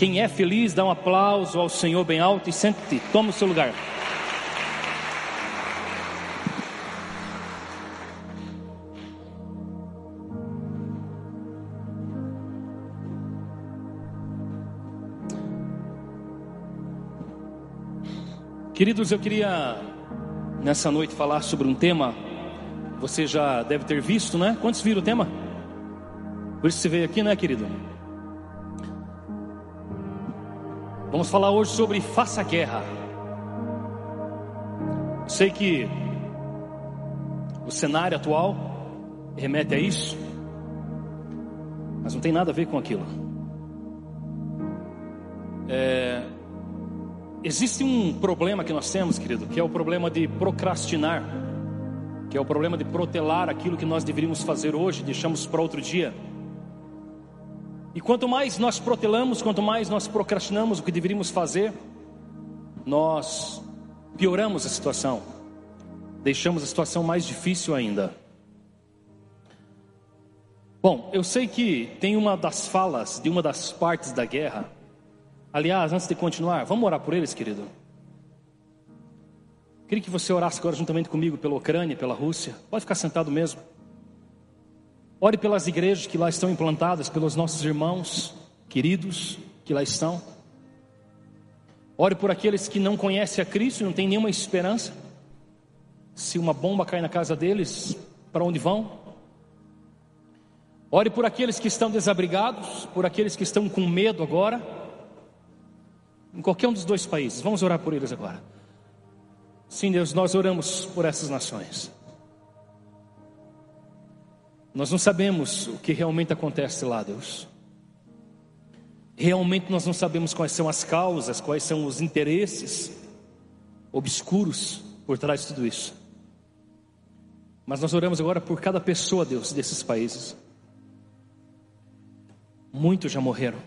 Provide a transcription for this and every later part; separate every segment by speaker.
Speaker 1: Quem é feliz, dá um aplauso ao Senhor bem alto e sente-te, toma o seu lugar. Queridos, eu queria nessa noite falar sobre um tema. Você já deve ter visto, né? Quantos viram o tema? Por isso você veio aqui, né, querido? Vamos falar hoje sobre faça guerra. Sei que o cenário atual remete a isso, mas não tem nada a ver com aquilo. É, existe um problema que nós temos, querido, que é o problema de procrastinar, que é o problema de protelar aquilo que nós deveríamos fazer hoje, deixamos para outro dia. E quanto mais nós protelamos, quanto mais nós procrastinamos o que deveríamos fazer, nós pioramos a situação, deixamos a situação mais difícil ainda. Bom, eu sei que tem uma das falas de uma das partes da guerra. Aliás, antes de continuar, vamos orar por eles, querido. Queria que você orasse agora juntamente comigo pela Ucrânia, pela Rússia. Pode ficar sentado mesmo. Ore pelas igrejas que lá estão implantadas, pelos nossos irmãos queridos que lá estão. Ore por aqueles que não conhecem a Cristo e não têm nenhuma esperança. Se uma bomba cai na casa deles, para onde vão? Ore por aqueles que estão desabrigados, por aqueles que estão com medo agora, em qualquer um dos dois países. Vamos orar por eles agora. Sim, Deus, nós oramos por essas nações. Nós não sabemos o que realmente acontece lá, Deus. Realmente nós não sabemos quais são as causas, quais são os interesses obscuros por trás de tudo isso. Mas nós oramos agora por cada pessoa, Deus, desses países. Muitos já morreram.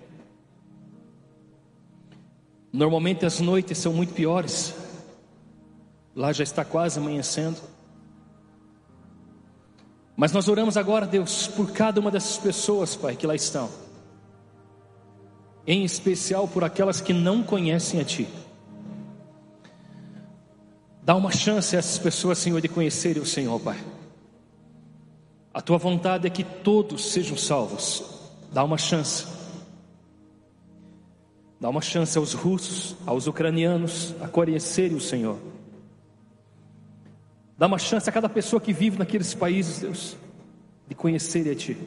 Speaker 1: Normalmente as noites são muito piores. Lá já está quase amanhecendo. Mas nós oramos agora, Deus, por cada uma dessas pessoas, Pai, que lá estão. Em especial por aquelas que não conhecem a Ti. Dá uma chance a essas pessoas, Senhor, de conhecerem o Senhor, Pai. A Tua vontade é que todos sejam salvos. Dá uma chance. Dá uma chance aos russos, aos ucranianos a conhecerem o Senhor. Dá uma chance a cada pessoa que vive naqueles países, Deus, de conhecer a Ti.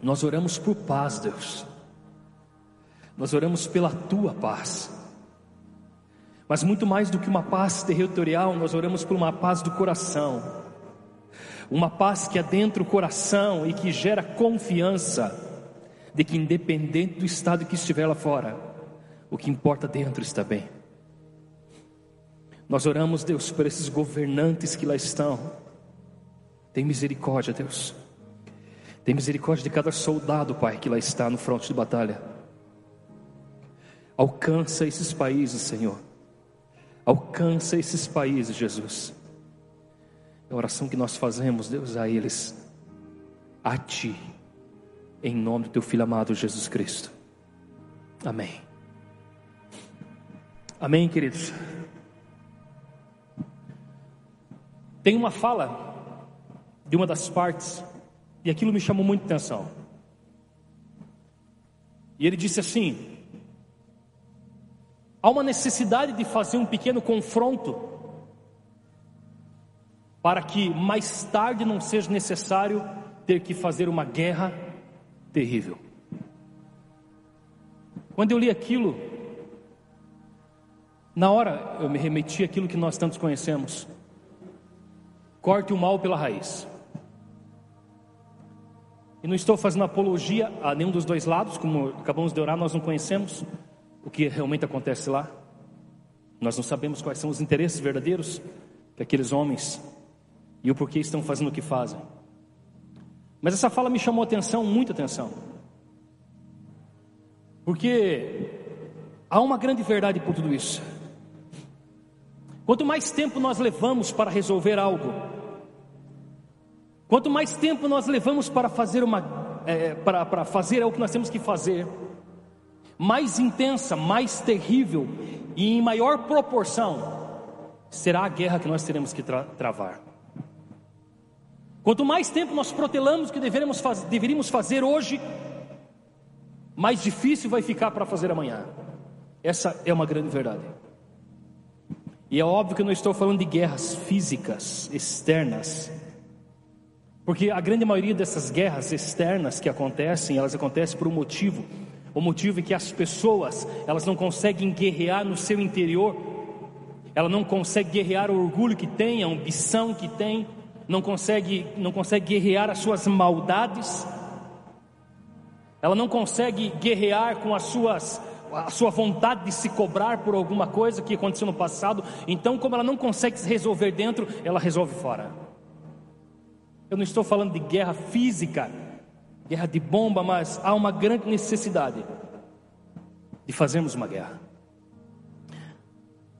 Speaker 1: Nós oramos por paz, Deus. Nós oramos pela Tua paz. Mas muito mais do que uma paz territorial, nós oramos por uma paz do coração. Uma paz que adentra o coração e que gera confiança de que, independente do estado que estiver lá fora, o que importa dentro está bem. Nós oramos, Deus, por esses governantes que lá estão. Tem misericórdia, Deus. Tem misericórdia de cada soldado, Pai, que lá está no fronte de batalha. Alcança esses países, Senhor. Alcança esses países, Jesus. É a oração que nós fazemos, Deus, a eles, a Ti, em nome do Teu Filho amado Jesus Cristo. Amém. Amém, queridos. Tem uma fala de uma das partes, e aquilo me chamou muita atenção. E ele disse assim: há uma necessidade de fazer um pequeno confronto, para que mais tarde não seja necessário ter que fazer uma guerra terrível. Quando eu li aquilo, na hora eu me remeti àquilo que nós tantos conhecemos. Corte o mal pela raiz. E não estou fazendo apologia a nenhum dos dois lados, como acabamos de orar, nós não conhecemos o que realmente acontece lá. Nós não sabemos quais são os interesses verdadeiros que aqueles homens e o porquê estão fazendo o que fazem. Mas essa fala me chamou atenção, muita atenção. Porque há uma grande verdade por tudo isso. Quanto mais tempo nós levamos para resolver algo, Quanto mais tempo nós levamos para fazer uma é, para fazer é o que nós temos que fazer, mais intensa, mais terrível e em maior proporção será a guerra que nós teremos que tra travar. Quanto mais tempo nós protelamos o que deveríamos, faz deveríamos fazer hoje, mais difícil vai ficar para fazer amanhã. Essa é uma grande verdade. E é óbvio que eu não estou falando de guerras físicas, externas, porque a grande maioria dessas guerras externas que acontecem, elas acontecem por um motivo. O motivo é que as pessoas, elas não conseguem guerrear no seu interior. Ela não consegue guerrear o orgulho que tem, a ambição que tem, não consegue, não consegue guerrear as suas maldades. Ela não consegue guerrear com as suas a sua vontade de se cobrar por alguma coisa que aconteceu no passado. Então, como ela não consegue se resolver dentro, ela resolve fora. Eu não estou falando de guerra física, guerra de bomba, mas há uma grande necessidade de fazermos uma guerra.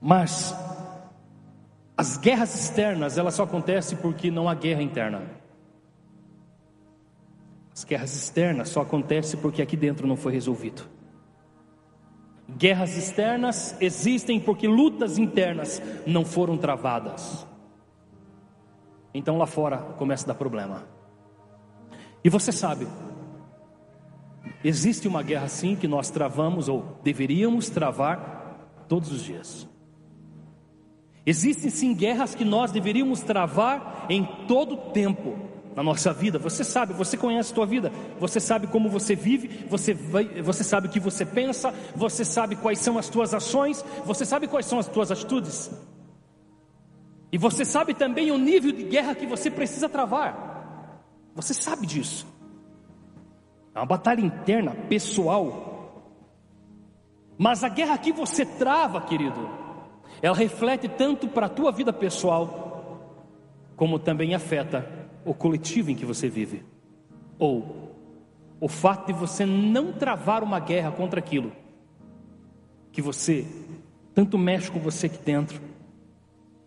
Speaker 1: Mas as guerras externas, elas só acontecem porque não há guerra interna. As guerras externas só acontecem porque aqui dentro não foi resolvido. Guerras externas existem porque lutas internas não foram travadas. Então lá fora começa a dar problema. E você sabe, existe uma guerra sim que nós travamos ou deveríamos travar todos os dias. Existem sim guerras que nós deveríamos travar em todo o tempo na nossa vida. Você sabe, você conhece a tua vida, você sabe como você vive, você, vai, você sabe o que você pensa, você sabe quais são as tuas ações, você sabe quais são as tuas atitudes. E você sabe também o nível de guerra que você precisa travar. Você sabe disso. É uma batalha interna, pessoal. Mas a guerra que você trava, querido, ela reflete tanto para a tua vida pessoal, como também afeta o coletivo em que você vive, ou o fato de você não travar uma guerra contra aquilo que você tanto mexe com você aqui dentro,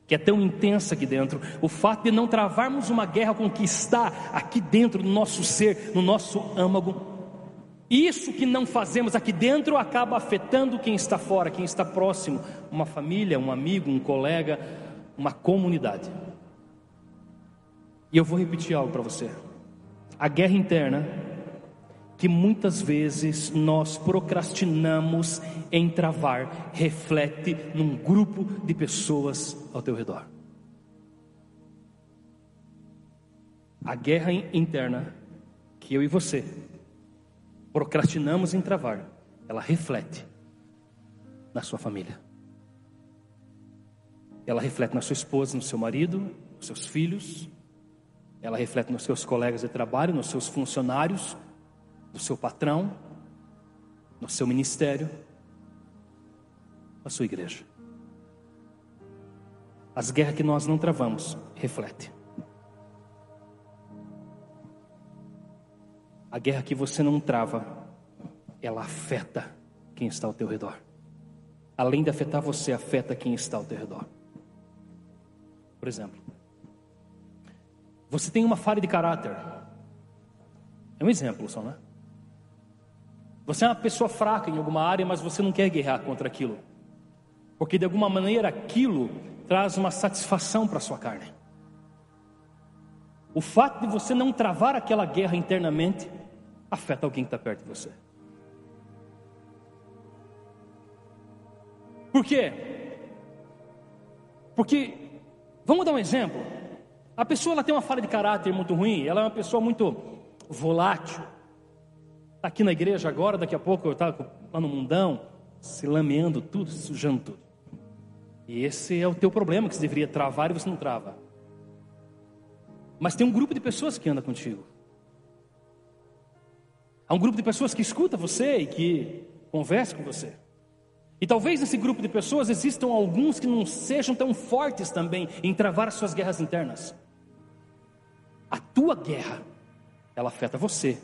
Speaker 1: que é tão intensa aqui dentro, o fato de não travarmos uma guerra com o que está aqui dentro do nosso ser, no nosso âmago, isso que não fazemos aqui dentro acaba afetando quem está fora, quem está próximo, uma família, um amigo, um colega, uma comunidade. E eu vou repetir algo para você. A guerra interna, que muitas vezes nós procrastinamos em travar, reflete num grupo de pessoas ao teu redor. A guerra interna, que eu e você procrastinamos em travar, ela reflete na sua família. Ela reflete na sua esposa, no seu marido, nos seus filhos, ela reflete nos seus colegas de trabalho, nos seus funcionários, no seu patrão, no seu ministério, na sua igreja. As guerras que nós não travamos, reflete. A guerra que você não trava, ela afeta quem está ao teu redor. Além de afetar você, afeta quem está ao teu redor. Por exemplo, você tem uma falha de caráter. É um exemplo só, né? Você é uma pessoa fraca em alguma área, mas você não quer guerrear contra aquilo. Porque de alguma maneira aquilo traz uma satisfação para sua carne. O fato de você não travar aquela guerra internamente afeta alguém que está perto de você. Por quê? Porque, vamos dar um exemplo. A pessoa ela tem uma falha de caráter muito ruim, ela é uma pessoa muito volátil. Está aqui na igreja agora, daqui a pouco eu estava lá no mundão, se lameando tudo, sujando tudo. E esse é o teu problema que você deveria travar e você não trava. Mas tem um grupo de pessoas que anda contigo. Há um grupo de pessoas que escuta você e que conversa com você. E talvez nesse grupo de pessoas existam alguns que não sejam tão fortes também em travar as suas guerras internas. A tua guerra, ela afeta você.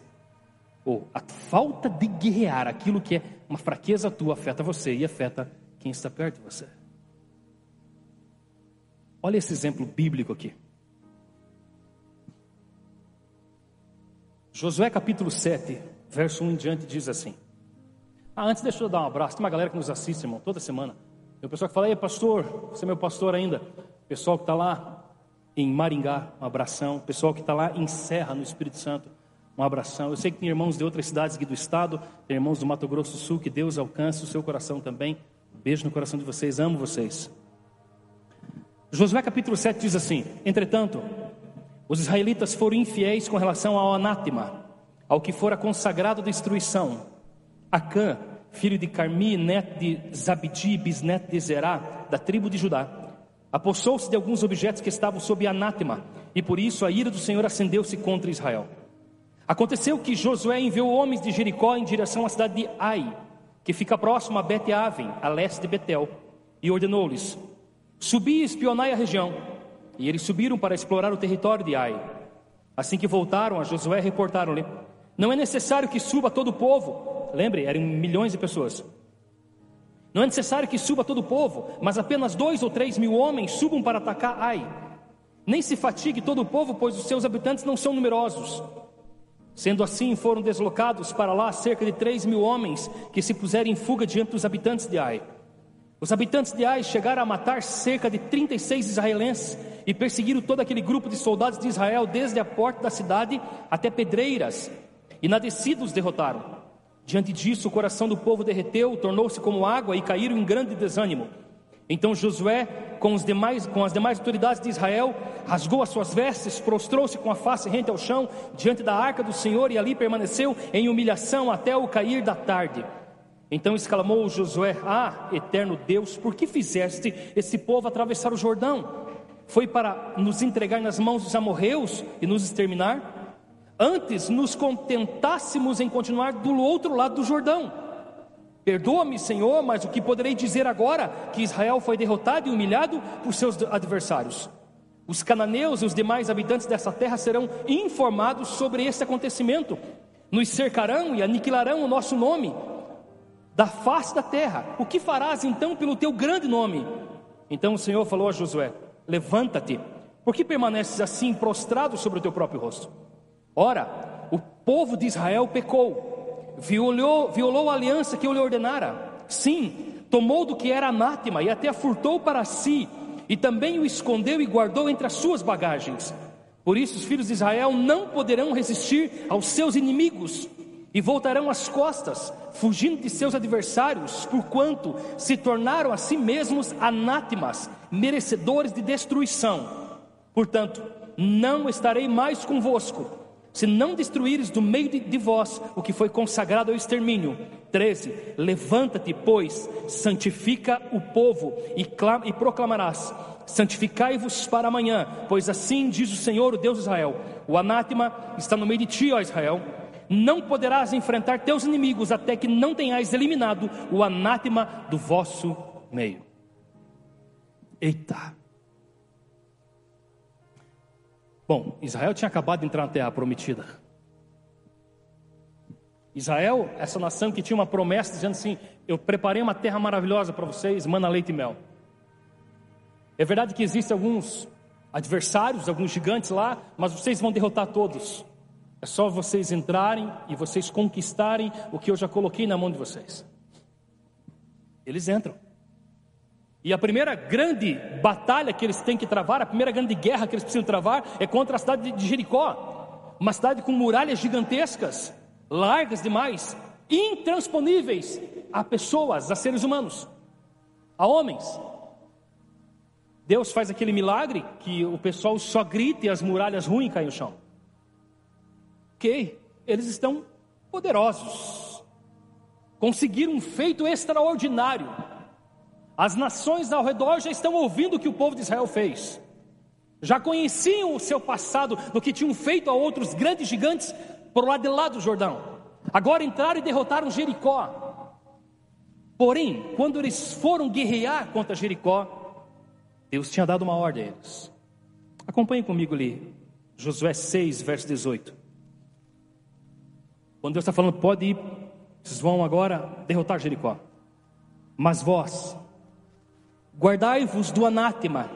Speaker 1: Ou a falta de guerrear, aquilo que é uma fraqueza tua, afeta você e afeta quem está perto de você. Olha esse exemplo bíblico aqui. Josué capítulo 7, verso 1 em diante diz assim. Ah, antes deixa eu dar um abraço. Tem uma galera que nos assiste, irmão, toda semana. Tem o pessoal que fala, ei pastor, você é meu pastor ainda. Pessoal que está lá em Maringá, um abração. Pessoal que está lá em Serra, no Espírito Santo, um abração. Eu sei que tem irmãos de outras cidades aqui do estado, tem irmãos do Mato Grosso do Sul, que Deus alcance o seu coração também. Um beijo no coração de vocês, amo vocês. Josué capítulo 7 diz assim: Entretanto, os israelitas foram infiéis com relação ao anátema, ao que fora consagrado destruição. Acã, filho de Carmi, neto de Zabidi, bisneto de Zerá, da tribo de Judá, apossou-se de alguns objetos que estavam sob anátema, e por isso a ira do Senhor acendeu-se contra Israel. Aconteceu que Josué enviou homens de Jericó em direção à cidade de Ai, que fica próximo a Bet-Aven, a leste de Betel, e ordenou-lhes: Subi e espionai a região. E eles subiram para explorar o território de Ai. Assim que voltaram a Josué, reportaram-lhe: Não é necessário que suba todo o povo. Lembre, eram milhões de pessoas. Não é necessário que suba todo o povo, mas apenas dois ou três mil homens subam para atacar Ai. Nem se fatigue todo o povo, pois os seus habitantes não são numerosos. Sendo assim, foram deslocados para lá cerca de três mil homens que se puseram em fuga diante dos habitantes de Ai. Os habitantes de Ai chegaram a matar cerca de 36 israelenses e perseguiram todo aquele grupo de soldados de Israel desde a porta da cidade até Pedreiras, e na descida os derrotaram. Diante disso, o coração do povo derreteu, tornou-se como água e caíram em grande desânimo. Então Josué, com, os demais, com as demais autoridades de Israel, rasgou as suas vestes, prostrou-se com a face rente ao chão diante da arca do Senhor e ali permaneceu em humilhação até o cair da tarde. Então exclamou Josué: Ah, eterno Deus, por que fizeste esse povo atravessar o Jordão? Foi para nos entregar nas mãos dos amorreus e nos exterminar? Antes nos contentássemos em continuar do outro lado do Jordão. Perdoa-me, Senhor, mas o que poderei dizer agora que Israel foi derrotado e humilhado por seus adversários? Os cananeus e os demais habitantes dessa terra serão informados sobre esse acontecimento, nos cercarão e aniquilarão o nosso nome da face da terra. O que farás então pelo teu grande nome? Então o Senhor falou a Josué: Levanta-te, por que permaneces assim prostrado sobre o teu próprio rosto? Ora, o povo de Israel pecou violou, violou a aliança que eu lhe ordenara. Sim, tomou do que era anátema e até furtou para si, e também o escondeu e guardou entre as suas bagagens. Por isso, os filhos de Israel não poderão resistir aos seus inimigos e voltarão as costas, fugindo de seus adversários, porquanto se tornaram a si mesmos anátemas, merecedores de destruição. Portanto, não estarei mais convosco se não destruíres do meio de, de, vós o que foi consagrado ao extermínio. 13. Levanta-te, pois, santifica o povo e, e proclamarás: Santificai-vos para amanhã, pois assim diz o Senhor, o Deus de Israel: O anátema está no meio de ti, ó Israel. Não poderás enfrentar teus inimigos até que não tenhais eliminado o anátema do vosso meio. Eita! Bom, Israel tinha acabado de entrar na terra prometida. Israel, essa nação que tinha uma promessa dizendo assim: Eu preparei uma terra maravilhosa para vocês, mana leite e mel. É verdade que existem alguns adversários, alguns gigantes lá, mas vocês vão derrotar todos. É só vocês entrarem e vocês conquistarem o que eu já coloquei na mão de vocês. Eles entram. E a primeira grande batalha que eles têm que travar, a primeira grande guerra que eles precisam travar é contra a cidade de Jericó, uma cidade com muralhas gigantescas, largas demais, intransponíveis a pessoas, a seres humanos, a homens. Deus faz aquele milagre que o pessoal só grita e as muralhas ruins caem no chão. Ok, eles estão poderosos, conseguiram um feito extraordinário as nações ao redor já estão ouvindo o que o povo de Israel fez. Já conheciam o seu passado, do que tinham feito a outros grandes gigantes por lado de lá do Jordão. Agora entraram e derrotaram Jericó. Porém, quando eles foram guerrear contra Jericó, Deus tinha dado uma ordem a eles. Acompanhe comigo ali, Josué 6, verso 18. Quando Deus está falando, pode ir, vocês vão agora derrotar Jericó. Mas vós Guardai-vos do anátema,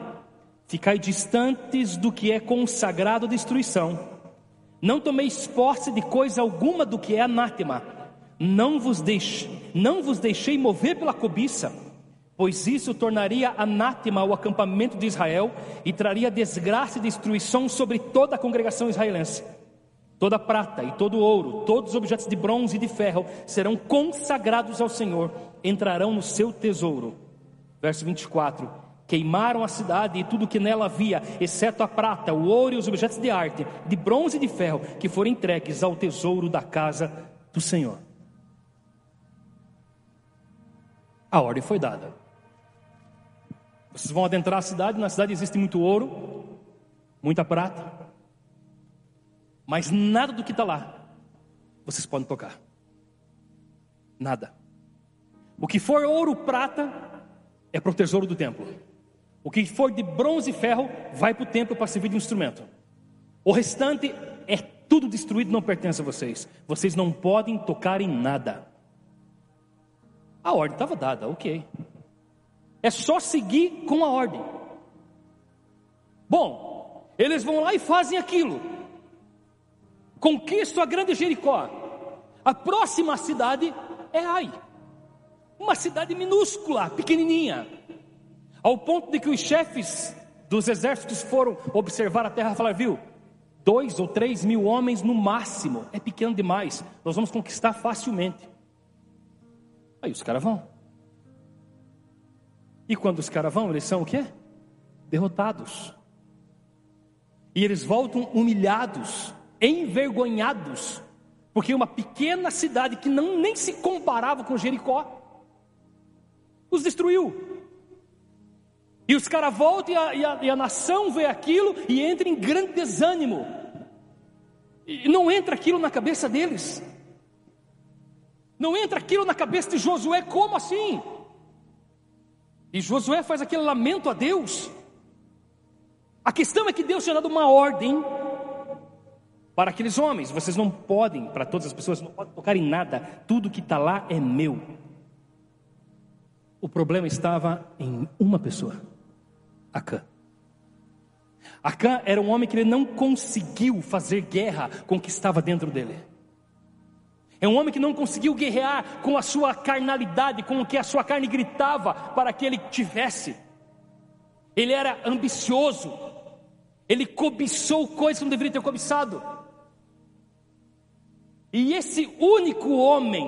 Speaker 1: ficai distantes do que é consagrado à destruição. Não tomeis posse de coisa alguma do que é anátema. Não vos deixe, não vos deixei mover pela cobiça, pois isso tornaria anátema o acampamento de Israel e traria desgraça e destruição sobre toda a congregação israelense. Toda prata e todo ouro, todos os objetos de bronze e de ferro serão consagrados ao Senhor, entrarão no seu tesouro. Verso 24: Queimaram a cidade e tudo que nela havia, exceto a prata, o ouro e os objetos de arte, de bronze e de ferro, que foram entregues ao tesouro da casa do Senhor. A ordem foi dada. Vocês vão adentrar a cidade, na cidade existe muito ouro, muita prata, mas nada do que está lá vocês podem tocar. Nada. O que for ouro, prata, é para o tesouro do templo. O que for de bronze e ferro, vai para o templo para servir de instrumento. O restante é tudo destruído, não pertence a vocês. Vocês não podem tocar em nada. A ordem estava dada, ok. É só seguir com a ordem. Bom, eles vão lá e fazem aquilo. Conquistam a grande Jericó. A próxima cidade é Ai. Uma cidade minúscula, pequenininha. Ao ponto de que os chefes dos exércitos foram observar a terra e falaram: viu, dois ou três mil homens no máximo, é pequeno demais, nós vamos conquistar facilmente. Aí os caras vão. E quando os caras vão, eles são o quê? Derrotados. E eles voltam humilhados, envergonhados, porque uma pequena cidade que não nem se comparava com Jericó os destruiu. E os caras voltam e a, e, a, e a nação vê aquilo e entra em grande desânimo. E não entra aquilo na cabeça deles. Não entra aquilo na cabeça de Josué, como assim? E Josué faz aquele lamento a Deus. A questão é que Deus tinha dado uma ordem para aqueles homens: vocês não podem, para todas as pessoas, não podem tocar em nada, tudo que está lá é meu. O problema estava em uma pessoa, Acã. Acã era um homem que ele não conseguiu fazer guerra com o que estava dentro dele. É um homem que não conseguiu guerrear com a sua carnalidade, com o que a sua carne gritava para que ele tivesse. Ele era ambicioso, ele cobiçou coisas que não deveria ter cobiçado. E esse único homem,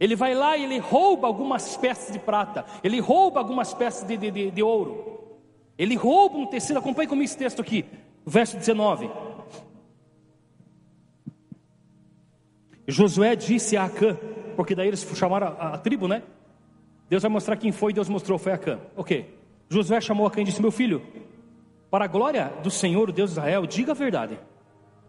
Speaker 1: ele vai lá e ele rouba algumas peças de prata, ele rouba algumas peças de, de, de, de ouro, ele rouba um tecido. Acompanhe comigo esse texto aqui, verso 19. Josué disse a Acã, porque daí eles chamaram a, a, tribo, né? Deus vai mostrar quem foi, Deus mostrou, foi Acã. Ok. Josué chamou Acã e disse: Meu filho, para a glória do Senhor, o Deus de Israel, diga a verdade.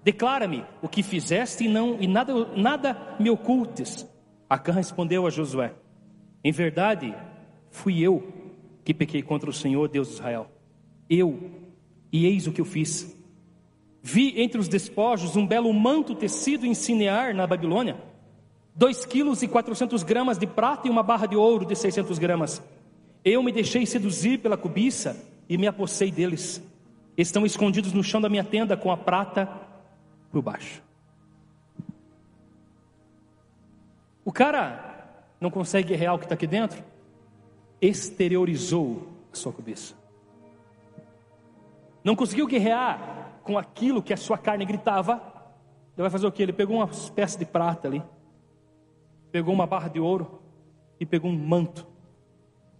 Speaker 1: Declara-me o que fizeste e não e nada, nada me ocultes. Acã respondeu a Josué: Em verdade, fui eu que pequei contra o Senhor, Deus de Israel. Eu, e eis o que eu fiz. Vi entre os despojos um belo manto tecido em Cinear, na Babilônia, dois quilos e quatrocentos gramas de prata e uma barra de ouro de seiscentos gramas. Eu me deixei seduzir pela cobiça e me apossei deles. Estão escondidos no chão da minha tenda com a prata por baixo. O cara não consegue guerrear o que está aqui dentro, exteriorizou a sua cobiça. Não conseguiu guerrear com aquilo que a sua carne gritava, ele vai fazer o que? Ele pegou uma espécie de prata ali, pegou uma barra de ouro e pegou um manto,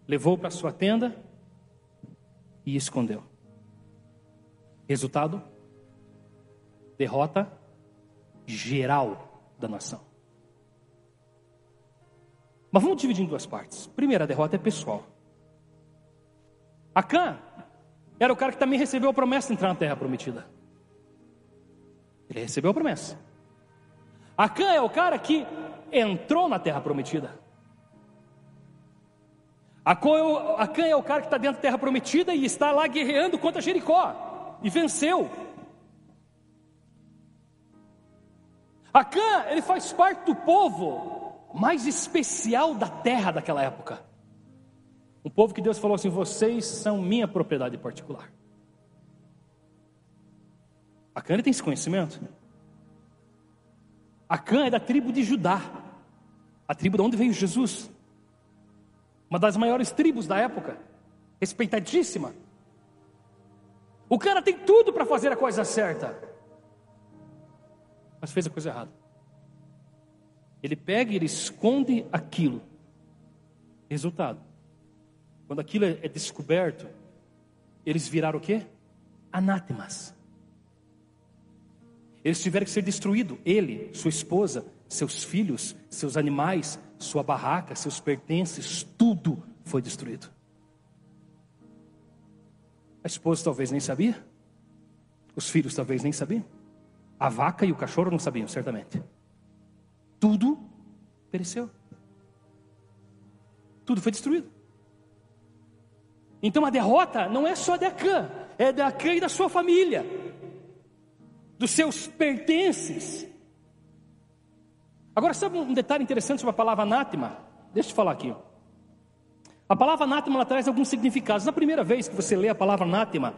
Speaker 1: levou para sua tenda e escondeu. Resultado: derrota geral da nação. Mas vamos dividir em duas partes. Primeira, a derrota é pessoal. Acã era o cara que também recebeu a promessa de entrar na terra prometida. Ele recebeu a promessa. Acã é o cara que entrou na terra prometida. Acã é o cara que está dentro da terra prometida e está lá guerreando contra Jericó e venceu. Acã, ele faz parte do povo mais especial da terra daquela época. Um povo que Deus falou assim: vocês são minha propriedade particular. Acã ele tem esse conhecimento. Acã é da tribo de Judá, a tribo de onde veio Jesus. Uma das maiores tribos da época, respeitadíssima. O cara tem tudo para fazer a coisa certa, mas fez a coisa errada. Ele pega e ele esconde aquilo. Resultado: quando aquilo é descoberto, eles viraram o quê? Anátemas. Eles tiveram que ser destruídos. Ele, sua esposa, seus filhos, seus animais, sua barraca, seus pertences, tudo foi destruído. A esposa talvez nem sabia. Os filhos talvez nem sabiam. A vaca e o cachorro não sabiam, certamente. Tudo pereceu. Tudo foi destruído. Então a derrota não é só de Acã, é de Acã e da sua família, dos seus pertences. Agora, sabe um detalhe interessante sobre a palavra anátema? Deixa eu te falar aqui. A palavra anátema ela traz alguns significados. Na primeira vez que você lê a palavra anátema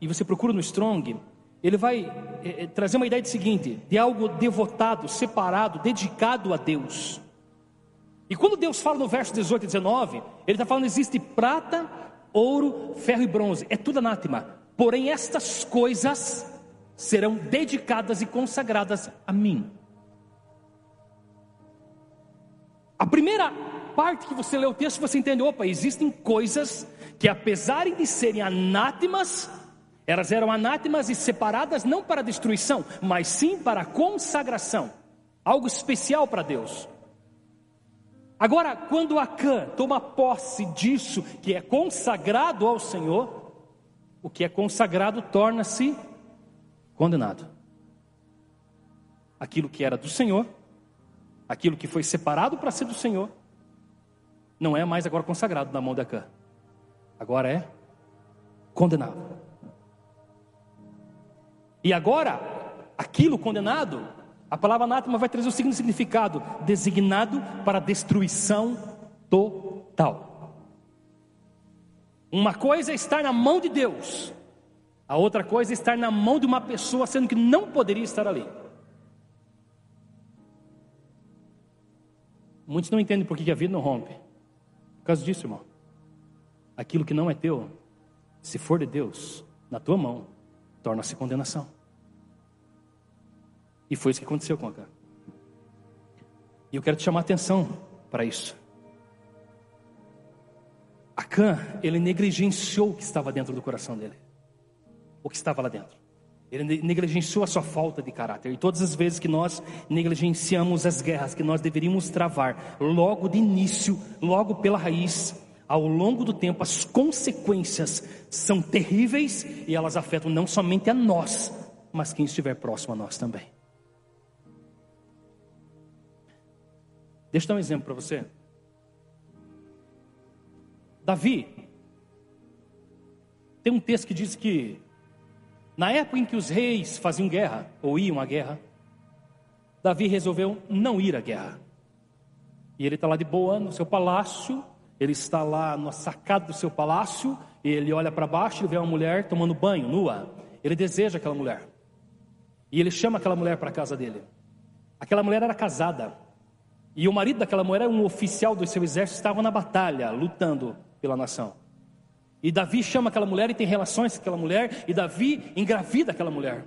Speaker 1: e você procura no Strong, ele vai é, trazer uma ideia de seguinte: de algo devotado, separado, dedicado a Deus. E quando Deus fala no verso 18 e 19, Ele está falando: existe prata, ouro, ferro e bronze, é tudo anátema. Porém, estas coisas serão dedicadas e consagradas a mim. A primeira parte que você lê o texto, você entende: opa, existem coisas que, apesar de serem anátemas, elas eram anátemas e separadas não para destruição, mas sim para consagração, algo especial para Deus. Agora, quando Acã toma posse disso que é consagrado ao Senhor, o que é consagrado torna-se condenado. Aquilo que era do Senhor, aquilo que foi separado para ser do Senhor, não é mais agora consagrado na mão de Acã. Agora é condenado. E agora, aquilo condenado a palavra anátema vai trazer o seguinte significado: designado para destruição total. Uma coisa é estar na mão de Deus, a outra coisa é estar na mão de uma pessoa, sendo que não poderia estar ali. Muitos não entendem por que a vida não rompe. Por causa disso, irmão. Aquilo que não é teu, se for de Deus, na tua mão, torna-se condenação. E foi isso que aconteceu com Acã. E eu quero te chamar a atenção para isso. Acã, ele negligenciou o que estava dentro do coração dele. O que estava lá dentro. Ele negligenciou a sua falta de caráter. E todas as vezes que nós negligenciamos as guerras que nós deveríamos travar, logo de início, logo pela raiz, ao longo do tempo, as consequências são terríveis e elas afetam não somente a nós, mas quem estiver próximo a nós também. Deixa eu dar um exemplo para você. Davi, tem um texto que diz que, na época em que os reis faziam guerra, ou iam à guerra, Davi resolveu não ir à guerra. E ele está lá de boa no seu palácio, ele está lá na sacada do seu palácio, e ele olha para baixo e vê uma mulher tomando banho, nua. Ele deseja aquela mulher. E ele chama aquela mulher para a casa dele. Aquela mulher era casada. E o marido daquela mulher era um oficial do seu exército, estava na batalha, lutando pela nação. E Davi chama aquela mulher e tem relações com aquela mulher, e Davi engravida aquela mulher.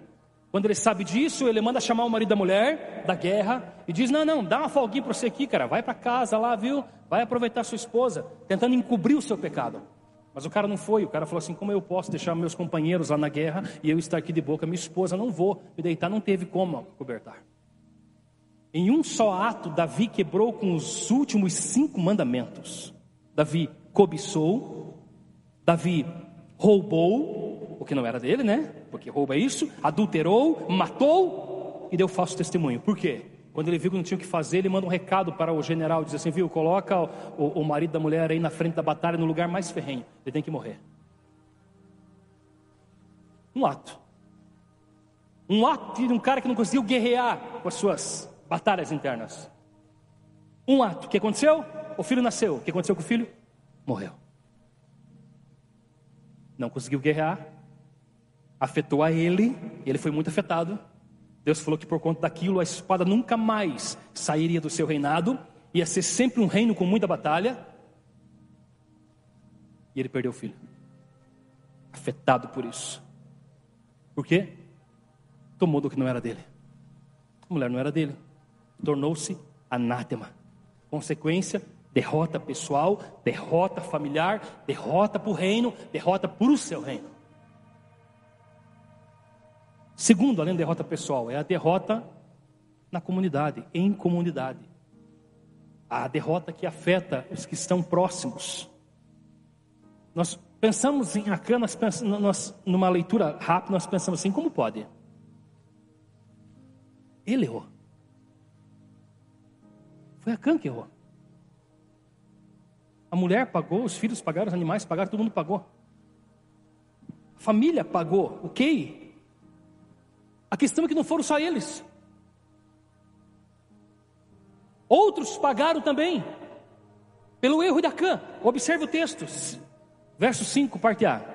Speaker 1: Quando ele sabe disso, ele manda chamar o marido da mulher da guerra e diz: Não, não, dá uma folguinha para você aqui, cara, vai para casa lá, viu? Vai aproveitar sua esposa, tentando encobrir o seu pecado. Mas o cara não foi, o cara falou assim: Como eu posso deixar meus companheiros lá na guerra e eu estar aqui de boca? Minha esposa não vou me deitar, não teve como cobertar. Em um só ato, Davi quebrou com os últimos cinco mandamentos. Davi cobiçou, Davi roubou, o que não era dele, né? Porque rouba isso, adulterou, matou e deu falso testemunho. Por quê? Quando ele viu que não tinha o que fazer, ele manda um recado para o general, diz assim, viu, coloca o, o marido da mulher aí na frente da batalha, no lugar mais ferrenho, ele tem que morrer. Um ato. Um ato de um cara que não conseguiu guerrear com as suas batalhas internas. Um ato, o que aconteceu? O filho nasceu. O que aconteceu com o filho? Morreu. Não conseguiu guerrear. Afetou a ele, ele foi muito afetado. Deus falou que por conta daquilo a espada nunca mais sairia do seu reinado, ia ser sempre um reino com muita batalha. E ele perdeu o filho, afetado por isso. Por quê? Tomou do que não era dele. A mulher não era dele, tornou-se anátema. Consequência, derrota pessoal, derrota familiar, derrota para o reino, derrota por o seu reino. Segundo, além da derrota pessoal, é a derrota na comunidade, em comunidade. A derrota que afeta os que estão próximos. Nós pensamos em Acã, nós pensamos, nós, numa leitura rápida, nós pensamos assim: como pode? Ele errou. Foi Acã que errou. A mulher pagou, os filhos pagaram, os animais pagaram, todo mundo pagou. A família pagou, ok? A questão é que não foram só eles. Outros pagaram também, pelo erro de Acã. Observe o texto, verso 5, parte A.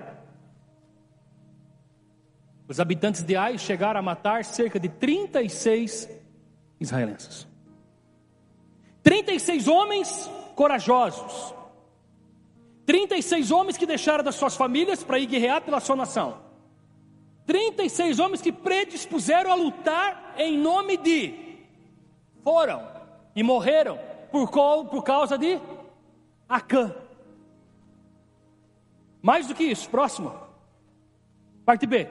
Speaker 1: Os habitantes de Ai chegaram a matar cerca de 36 israelenses. 36 homens corajosos. 36 homens que deixaram das suas famílias para ir guerrear pela sua nação. 36 homens que predispuseram a lutar em nome de. Foram e morreram por, por causa de Acã. Mais do que isso, próximo. Parte B.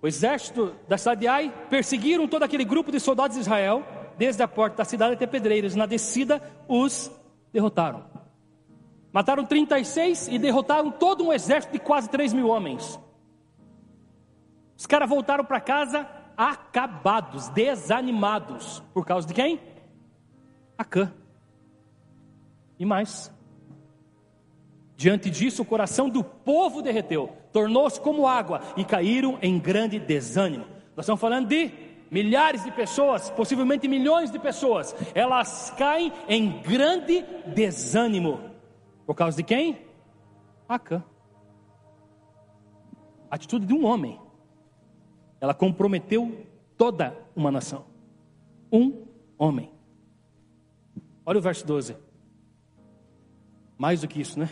Speaker 1: O exército da cidade de Ai perseguiram todo aquele grupo de soldados de Israel, desde a porta da cidade até Pedreiras. Na descida, os derrotaram. Mataram 36 e derrotaram todo um exército de quase 3 mil homens. Os caras voltaram para casa acabados, desanimados. Por causa de quem? Acã. E mais. Diante disso, o coração do povo derreteu, tornou-se como água e caíram em grande desânimo. Nós estamos falando de milhares de pessoas, possivelmente milhões de pessoas. Elas caem em grande desânimo. Por causa de quem? Acã. Atitude de um homem ela comprometeu toda uma nação. Um homem. Olha o verso 12. Mais do que isso, né?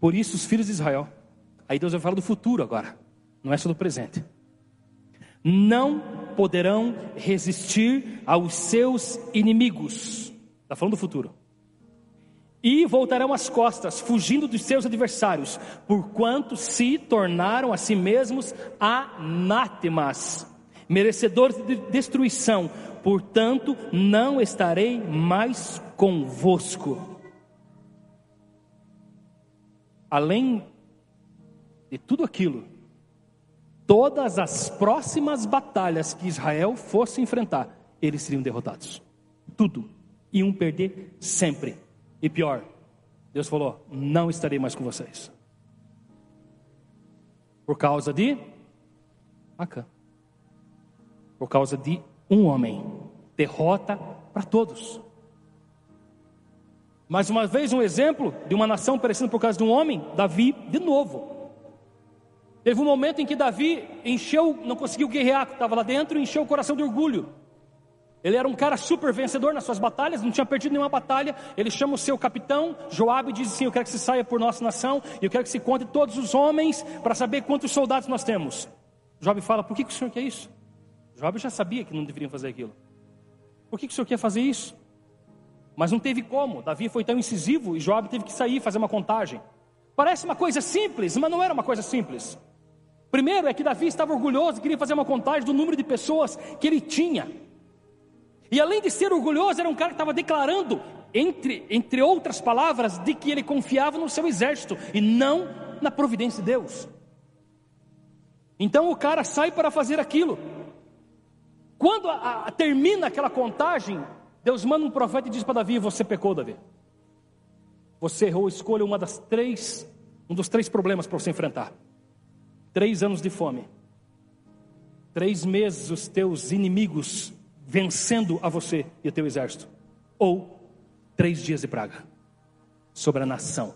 Speaker 1: Por isso os filhos de Israel. Aí Deus vai falar do futuro agora, não é só do presente. Não poderão resistir aos seus inimigos. Está falando do futuro e voltarão as costas, fugindo dos seus adversários, porquanto se tornaram a si mesmos anátemas, merecedores de destruição. Portanto, não estarei mais convosco. Além de tudo aquilo, todas as próximas batalhas que Israel fosse enfrentar, eles seriam derrotados. Tudo. Iam perder sempre. E pior, Deus falou: não estarei mais com vocês. Por causa de Acã. Por causa de um homem. Derrota para todos. Mais uma vez, um exemplo de uma nação perecendo por causa de um homem, Davi, de novo. Teve um momento em que Davi encheu, não conseguiu guerrear, estava lá dentro, encheu o coração de orgulho. Ele era um cara super vencedor nas suas batalhas, não tinha perdido nenhuma batalha. Ele chama o seu capitão, Joabe, e diz assim: Eu quero que você saia por nossa nação, e eu quero que você conte todos os homens para saber quantos soldados nós temos. Joabe fala: Por que, que o senhor quer isso? Joabe já sabia que não deveriam fazer aquilo. Por que, que o senhor quer fazer isso? Mas não teve como. Davi foi tão incisivo e Joabe teve que sair fazer uma contagem. Parece uma coisa simples, mas não era uma coisa simples. Primeiro é que Davi estava orgulhoso e queria fazer uma contagem do número de pessoas que ele tinha. E além de ser orgulhoso, era um cara que estava declarando, entre, entre outras palavras, de que ele confiava no seu exército e não na providência de Deus. Então o cara sai para fazer aquilo. Quando a, a, termina aquela contagem, Deus manda um profeta e diz para Davi: Você pecou, Davi. Você errou, escolha uma das três, um dos três problemas para você enfrentar: três anos de fome, três meses os teus inimigos vencendo a você e o teu exército, ou três dias de praga sobre a nação.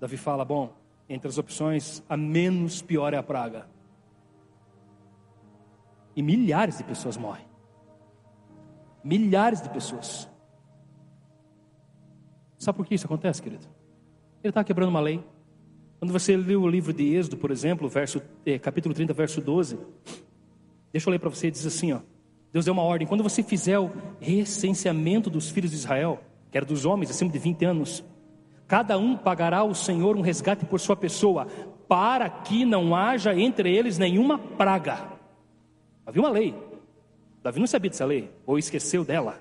Speaker 1: Davi fala: Bom, entre as opções, a menos pior é a praga. E milhares de pessoas morrem. Milhares de pessoas. Sabe por que isso acontece, querido? Ele está quebrando uma lei. Quando você lê o livro de Êxodo, por exemplo, verso, eh, capítulo 30, verso 12, deixa eu ler para você, diz assim, ó. Deus deu uma ordem, quando você fizer o recenseamento dos filhos de Israel, que era dos homens acima de 20 anos, cada um pagará ao Senhor um resgate por sua pessoa, para que não haja entre eles nenhuma praga. Havia uma lei. Davi não sabia dessa lei, ou esqueceu dela.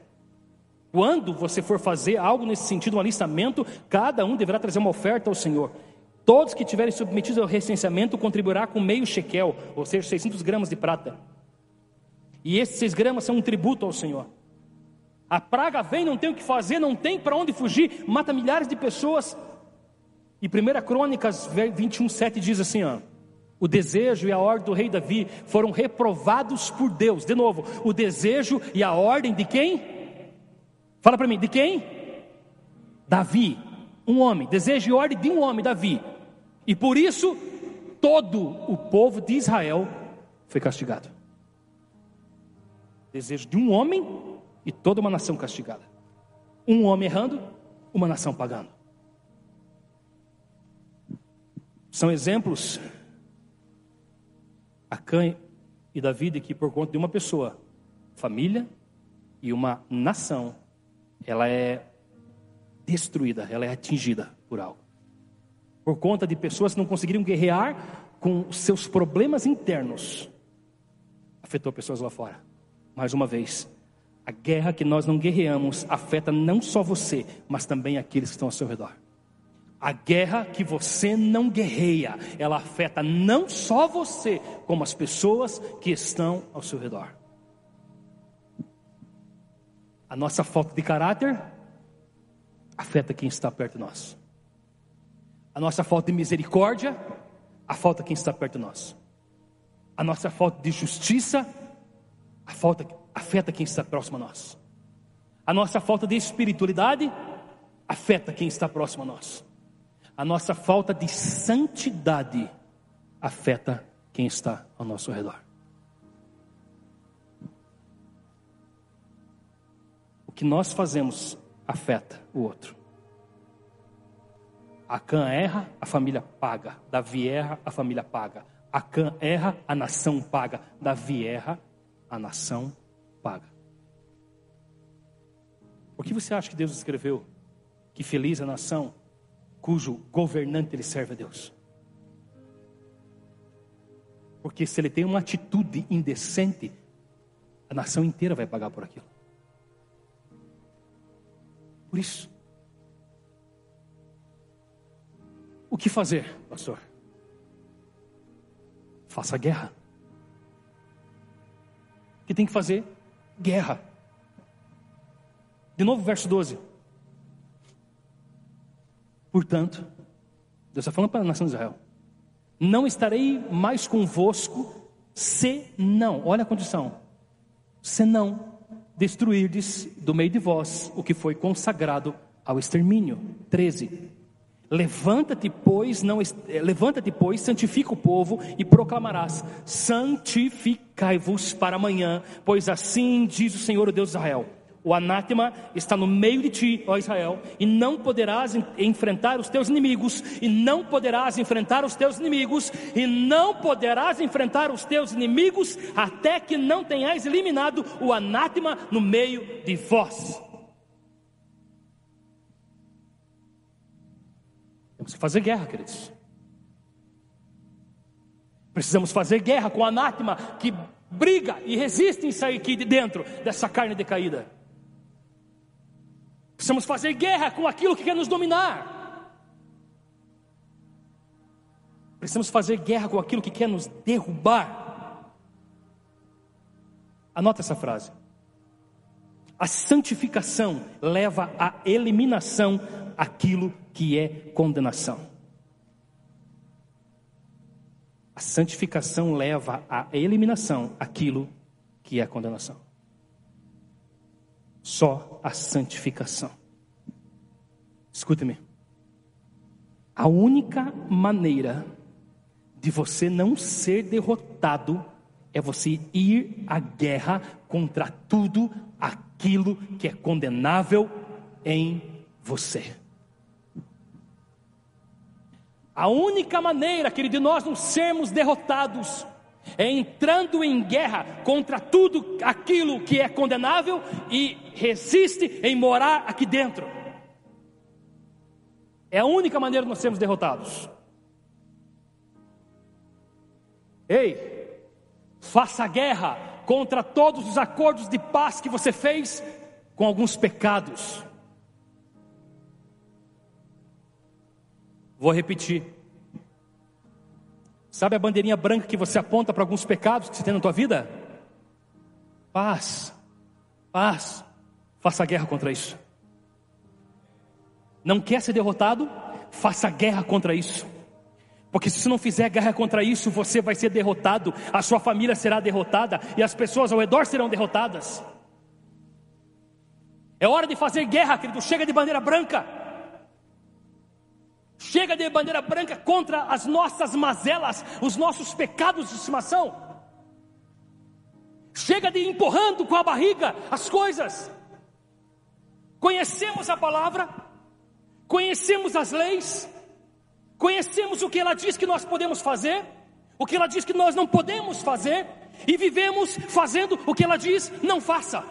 Speaker 1: Quando você for fazer algo nesse sentido, um alistamento, cada um deverá trazer uma oferta ao Senhor. Todos que tiverem submetidos ao recenseamento contribuirá com meio shekel, ou seja, 600 gramas de prata. E esses seis gramas são um tributo ao Senhor. A praga vem, não tem o que fazer, não tem para onde fugir, mata milhares de pessoas. E 1 Crônicas 21, 7 diz assim: ó, o desejo e a ordem do rei Davi foram reprovados por Deus. De novo, o desejo e a ordem de quem? Fala para mim, de quem? Davi, um homem, desejo e ordem de um homem, Davi. E por isso, todo o povo de Israel foi castigado. Desejo de um homem e toda uma nação castigada. Um homem errando, uma nação pagando. São exemplos Acã e Davi de que por conta de uma pessoa, família e uma nação, ela é destruída, ela é atingida por algo. Por conta de pessoas que não conseguiram guerrear com seus problemas internos, afetou pessoas lá fora. Mais uma vez, a guerra que nós não guerreamos afeta não só você, mas também aqueles que estão ao seu redor. A guerra que você não guerreia, ela afeta não só você, como as pessoas que estão ao seu redor. A nossa falta de caráter afeta quem está perto de nós. A nossa falta de misericórdia afeta quem está perto de nós. A nossa falta de justiça falta, afeta quem está próximo a nós. A nossa falta de espiritualidade afeta quem está próximo a nós. A nossa falta de santidade afeta quem está ao nosso redor. O que nós fazemos afeta o outro. Acã erra, a família paga. Davi erra, a família paga. Acã erra, a nação paga. Davi erra, a nação paga. Por que você acha que Deus escreveu que feliz a nação cujo governante ele serve a Deus? Porque se ele tem uma atitude indecente, a nação inteira vai pagar por aquilo. Por isso, o que fazer, pastor? Faça guerra que tem que fazer guerra. De novo, verso 12. Portanto, Deus está falando para a nação de Israel: Não estarei mais convosco, se não, olha a condição, se não destruirdes do meio de vós o que foi consagrado ao extermínio. 13. Levanta-te, pois, não eh, levanta-te, pois, santifica o povo e proclamarás: Santificai-vos para amanhã, pois assim diz o Senhor, o Deus de Israel. O anátema está no meio de ti, ó Israel, e não poderás enfrentar os teus inimigos, e não poderás enfrentar os teus inimigos, e não poderás enfrentar os teus inimigos, até que não tenhais eliminado o anátema no meio de vós. Temos que fazer guerra, queridos. Precisamos fazer guerra com o anátema que briga e resiste em sair aqui de dentro dessa carne decaída. Precisamos fazer guerra com aquilo que quer nos dominar. Precisamos fazer guerra com aquilo que quer nos derrubar. Anota essa frase. A santificação leva à eliminação aquilo que é condenação. A santificação leva à eliminação aquilo que é condenação. Só a santificação. Escute-me. A única maneira de você não ser derrotado é você ir à guerra contra tudo aquilo que é condenável em você. A única maneira, querido, de nós não sermos derrotados é entrando em guerra contra tudo aquilo que é condenável e resiste em morar aqui dentro. É a única maneira de nós sermos derrotados. Ei, faça guerra contra todos os acordos de paz que você fez com alguns pecados. Vou repetir. Sabe a bandeirinha branca que você aponta para alguns pecados que você tem na tua vida? Paz, paz, faça guerra contra isso. Não quer ser derrotado? Faça guerra contra isso. Porque se você não fizer guerra contra isso, você vai ser derrotado, a sua família será derrotada e as pessoas ao redor serão derrotadas. É hora de fazer guerra, querido. Chega de bandeira branca. Chega de bandeira branca contra as nossas mazelas, os nossos pecados de estimação. Chega de empurrando com a barriga as coisas. Conhecemos a palavra, conhecemos as leis, conhecemos o que ela diz que nós podemos fazer, o que ela diz que nós não podemos fazer, e vivemos fazendo o que ela diz não faça.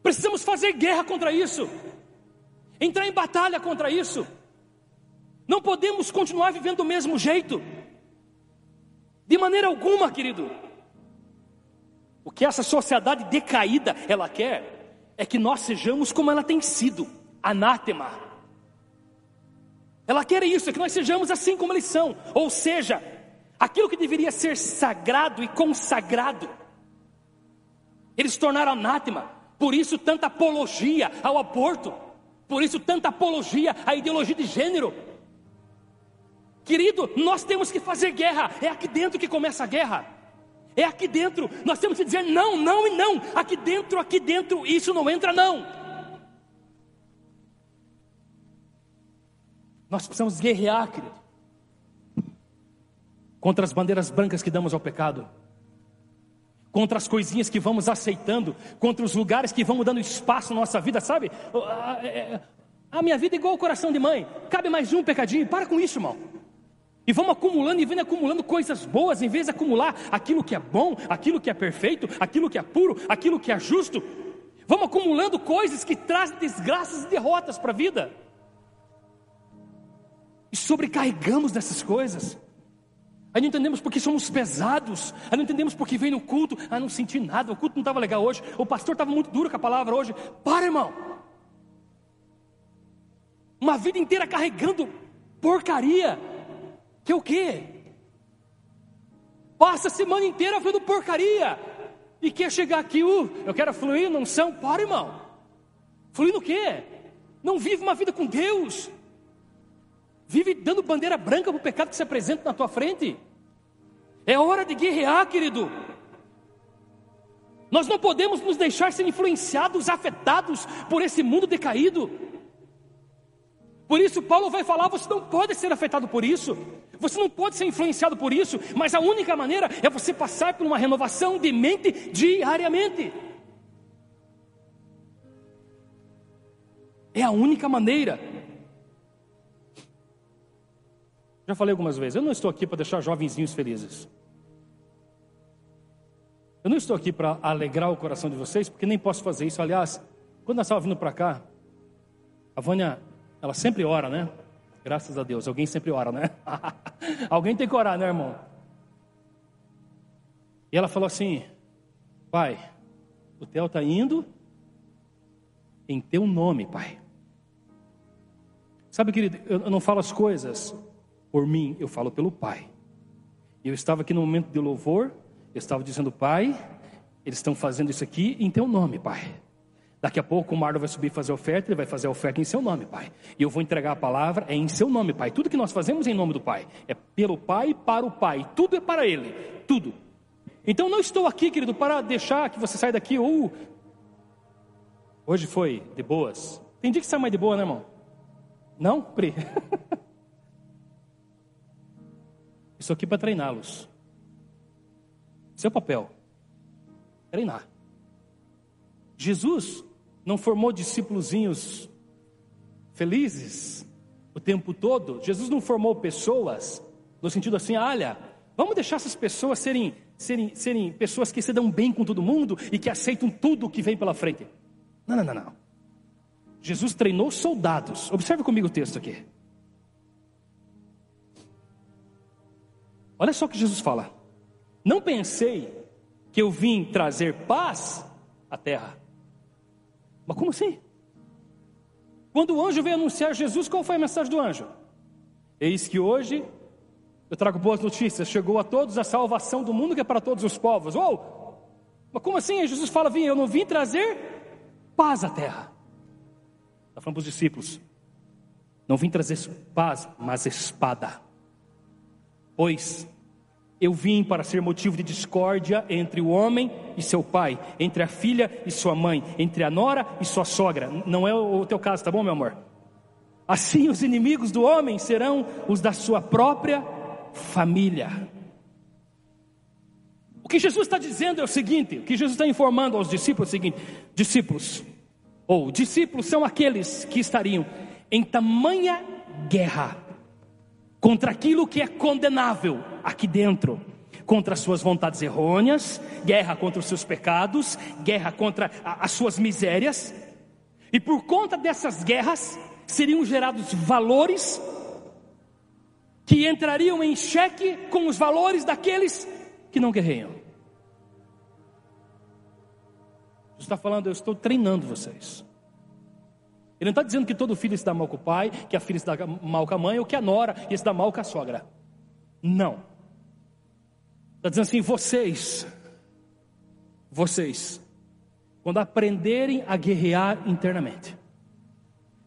Speaker 1: Precisamos fazer guerra contra isso, entrar em batalha contra isso. Não podemos continuar vivendo do mesmo jeito, de maneira alguma, querido. O que essa sociedade decaída ela quer é que nós sejamos como ela tem sido, anátema. Ela quer isso, é que nós sejamos assim como eles são, ou seja, aquilo que deveria ser sagrado e consagrado, eles tornaram anátema, por isso tanta apologia ao aborto, por isso tanta apologia à ideologia de gênero. Querido, nós temos que fazer guerra, é aqui dentro que começa a guerra. É aqui dentro, nós temos que dizer não, não e não. Aqui dentro, aqui dentro, isso não entra, não. Nós precisamos guerrear, querido, contra as bandeiras brancas que damos ao pecado, contra as coisinhas que vamos aceitando, contra os lugares que vamos dando espaço na nossa vida, sabe? É, é, a minha vida é igual o coração de mãe, cabe mais um pecadinho, para com isso, irmão. E vamos acumulando e vendo acumulando coisas boas, em vez de acumular aquilo que é bom, aquilo que é perfeito, aquilo que é puro, aquilo que é justo. Vamos acumulando coisas que trazem desgraças e derrotas para a vida. E sobrecarregamos dessas coisas. Aí não entendemos porque somos pesados. Aí não entendemos porque vem no culto. Ah, não senti nada. O culto não estava legal hoje. O pastor estava muito duro com a palavra hoje. Para, irmão. Uma vida inteira carregando porcaria que o quê? Passa a semana inteira vendo porcaria. E quer chegar aqui, uh, eu quero fluir, não são? Para, irmão. Fluir no quê? Não vive uma vida com Deus. Vive dando bandeira branca para o pecado que se apresenta na tua frente. É hora de guerrear, querido. Nós não podemos nos deixar ser influenciados, afetados por esse mundo decaído. Por isso, Paulo vai falar: você não pode ser afetado por isso, você não pode ser influenciado por isso, mas a única maneira é você passar por uma renovação de mente diariamente. É a única maneira. Já falei algumas vezes, eu não estou aqui para deixar jovenzinhos felizes. Eu não estou aqui para alegrar o coração de vocês, porque nem posso fazer isso. Aliás, quando nós estávamos vindo para cá, a Vânia ela sempre ora, né? Graças a Deus, alguém sempre ora, né? alguém tem que orar, né, irmão? E ela falou assim: Pai, o Theo está indo em teu nome, Pai. Sabe, querido, eu não falo as coisas por mim, eu falo pelo Pai. Eu estava aqui no momento de louvor, eu estava dizendo, Pai, eles estão fazendo isso aqui em teu nome, Pai. Daqui a pouco o Marlon vai subir fazer oferta, ele vai fazer a oferta em seu nome, Pai. E eu vou entregar a palavra, é em seu nome, Pai. Tudo que nós fazemos é em nome do Pai. É pelo Pai para o Pai. Tudo é para Ele. Tudo. Então não estou aqui, querido, para deixar que você saia daqui ou. Uh, hoje foi de boas. Tem dia que sai mais de boa, né, irmão? Não, Pri? Estou aqui para treiná-los. Seu papel, treinar. Jesus não formou discípulozinhos felizes o tempo todo. Jesus não formou pessoas no sentido assim, olha, vamos deixar essas pessoas serem, serem, serem pessoas que se dão bem com todo mundo e que aceitam tudo que vem pela frente. Não, não, não, não. Jesus treinou soldados. Observe comigo o texto aqui. Olha só o que Jesus fala. Não pensei que eu vim trazer paz à terra. Mas como assim? Quando o anjo veio anunciar Jesus, qual foi a mensagem do anjo? Eis que hoje eu trago boas notícias, chegou a todos a salvação do mundo que é para todos os povos. Uou! Mas como assim? Jesus fala, vim, eu não vim trazer paz à terra. Está falando para os discípulos. Não vim trazer paz, mas espada. Pois eu vim para ser motivo de discórdia entre o homem e seu pai, entre a filha e sua mãe, entre a nora e sua sogra. Não é o teu caso, tá bom, meu amor? Assim os inimigos do homem serão os da sua própria família. O que Jesus está dizendo é o seguinte: o que Jesus está informando aos discípulos é o seguinte: discípulos, ou discípulos são aqueles que estariam em tamanha guerra contra aquilo que é condenável aqui dentro, contra as suas vontades errôneas, guerra contra os seus pecados, guerra contra as suas misérias. E por conta dessas guerras seriam gerados valores que entrariam em xeque com os valores daqueles que não guerreiam. Jesus está falando, eu estou treinando vocês. Ele não está dizendo que todo filho se dá mal com o pai, que a filha se dá mal com a mãe, ou que a nora se dá mal com a sogra. Não. Está dizendo assim: vocês, vocês, quando aprenderem a guerrear internamente,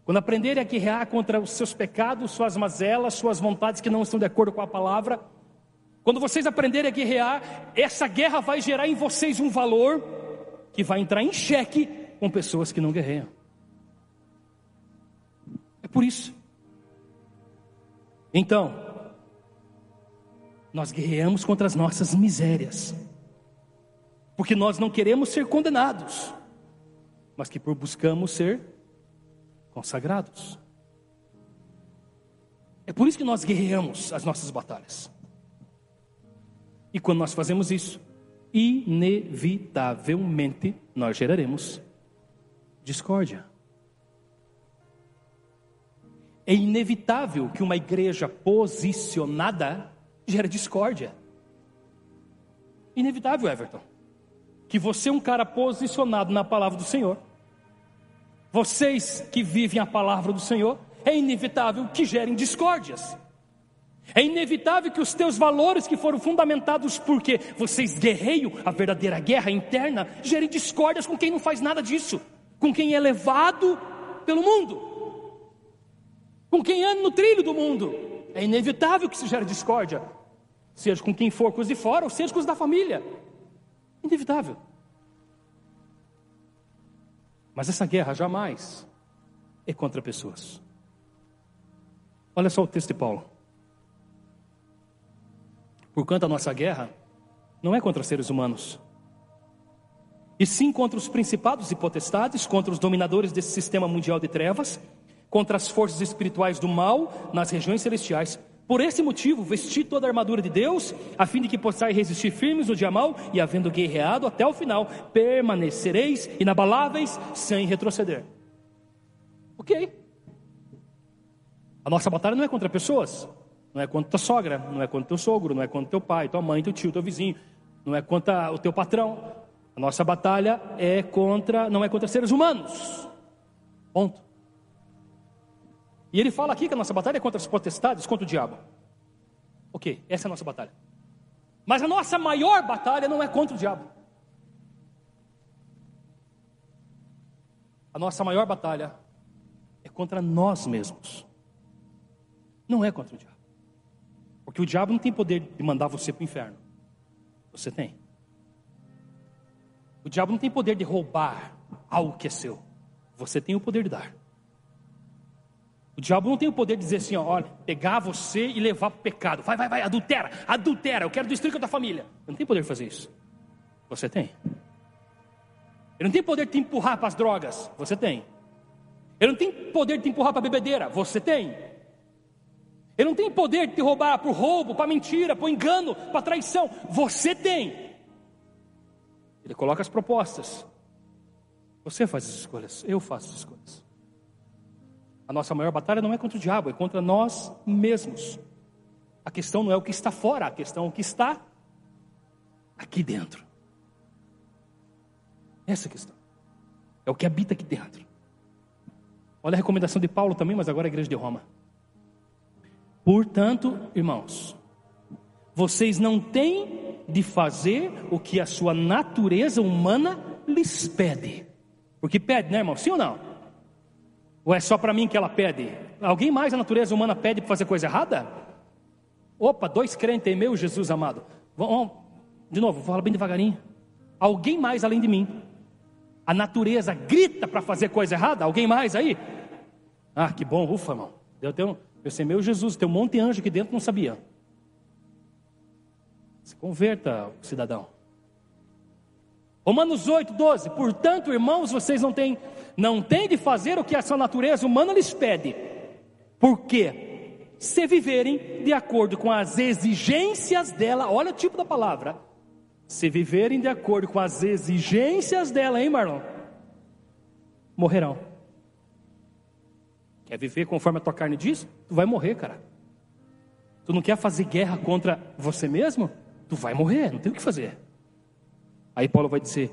Speaker 1: quando aprenderem a guerrear contra os seus pecados, suas mazelas, suas vontades que não estão de acordo com a palavra, quando vocês aprenderem a guerrear, essa guerra vai gerar em vocês um valor que vai entrar em xeque com pessoas que não guerreiam. É por isso. Então, nós guerreamos contra as nossas misérias, porque nós não queremos ser condenados, mas que por buscamos ser consagrados. É por isso que nós guerreamos as nossas batalhas. E quando nós fazemos isso, inevitavelmente nós geraremos discórdia. É inevitável que uma igreja posicionada gere discórdia. Inevitável, Everton. Que você é um cara posicionado na palavra do Senhor. Vocês que vivem a palavra do Senhor, é inevitável que gerem discórdias. É inevitável que os teus valores que foram fundamentados porque vocês guerreiam a verdadeira guerra interna, gerem discórdias com quem não faz nada disso, com quem é levado pelo mundo com quem anda no trilho do mundo. É inevitável que se gere discórdia, seja com quem for com os de fora, ou seja com os da família. Inevitável. Mas essa guerra jamais é contra pessoas. Olha só o texto de Paulo. Porquanto a nossa guerra não é contra seres humanos, e sim contra os principados e potestades, contra os dominadores desse sistema mundial de trevas, contra as forças espirituais do mal nas regiões celestiais. Por esse motivo, vesti toda a armadura de Deus, a fim de que possais resistir firmes no dia mal e, havendo guerreado até o final, permanecereis inabaláveis sem retroceder. Ok. A nossa batalha não é contra pessoas, não é contra tua sogra, não é contra teu sogro, não é contra teu pai, tua mãe, teu tio, teu vizinho, não é contra o teu patrão. A nossa batalha é contra, não é contra seres humanos. Ponto. E ele fala aqui que a nossa batalha é contra as potestades, contra o diabo. Ok, essa é a nossa batalha. Mas a nossa maior batalha não é contra o diabo. A nossa maior batalha é contra nós mesmos. Não é contra o diabo. Porque o diabo não tem poder de mandar você para o inferno. Você tem. O diabo não tem poder de roubar algo que é seu. Você tem o poder de dar. O diabo não tem o poder de dizer assim, ó, olha, pegar você e levar para o pecado. Vai, vai, vai, adultera, adultera, eu quero destruir com a tua família. Ele não tem poder de fazer isso. Você tem. Ele não tem poder de te empurrar para as drogas. Você tem. Ele não tem poder de te empurrar para a bebedeira. Você tem. Ele não tem poder de te roubar para o roubo, para mentira, para engano, para traição. Você tem. Ele coloca as propostas. Você faz as escolhas. Eu faço as escolhas. A nossa maior batalha não é contra o diabo, é contra nós mesmos. A questão não é o que está fora, a questão é o que está aqui dentro. Essa é questão. É o que habita aqui dentro. Olha a recomendação de Paulo também, mas agora a igreja de Roma. Portanto, irmãos, vocês não têm de fazer o que a sua natureza humana lhes pede. Porque pede, né, irmão? Sim ou não? Ou é só para mim que ela pede? Alguém mais a natureza humana pede para fazer coisa errada? Opa, dois crentes aí, meu Jesus amado. Vamos, de novo, fala bem devagarinho. Alguém mais além de mim? A natureza grita para fazer coisa errada? Alguém mais aí? Ah, que bom, ufa, irmão. Eu tenho, eu sei, meu Jesus, tem um monte de anjo aqui dentro, não sabia. Se converta, cidadão. Romanos 8, 12. Portanto, irmãos, vocês não têm, não têm de fazer o que a sua natureza humana lhes pede. Porque se viverem de acordo com as exigências dela, olha o tipo da palavra. Se viverem de acordo com as exigências dela, hein, Marlon? Morrerão. Quer viver conforme a tua carne diz? Tu vai morrer, cara. Tu não quer fazer guerra contra você mesmo? Tu vai morrer, não tem o que fazer. Aí Paulo vai dizer: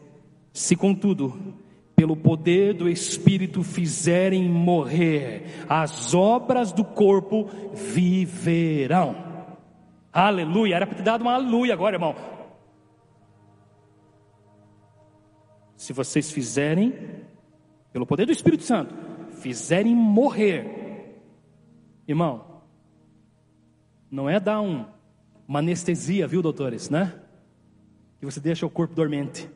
Speaker 1: se contudo, pelo poder do Espírito fizerem morrer as obras do corpo, viverão. Aleluia, era para ter dado uma aleluia agora, irmão. Se vocês fizerem, pelo poder do Espírito Santo, fizerem morrer, irmão, não é dar um, uma anestesia, viu, doutores, né? Que você deixa o corpo dormente.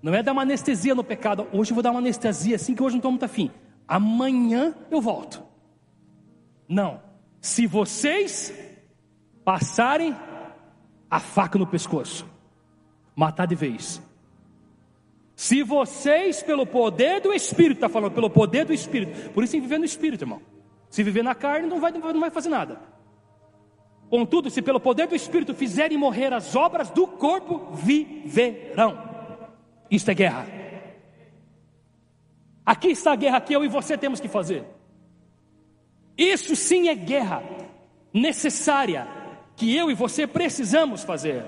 Speaker 1: Não é dar uma anestesia no pecado. Hoje eu vou dar uma anestesia assim que hoje não estou muito afim. Amanhã eu volto. Não. Se vocês passarem a faca no pescoço, matar de vez. Se vocês, pelo poder do Espírito, está falando, pelo poder do Espírito, por isso que viver no Espírito, irmão. Se viver na carne, não vai, não vai fazer nada. Contudo, se pelo poder do Espírito fizerem morrer as obras do corpo, viverão. Isto é guerra. Aqui está a guerra que eu e você temos que fazer. Isso sim é guerra necessária que eu e você precisamos fazer.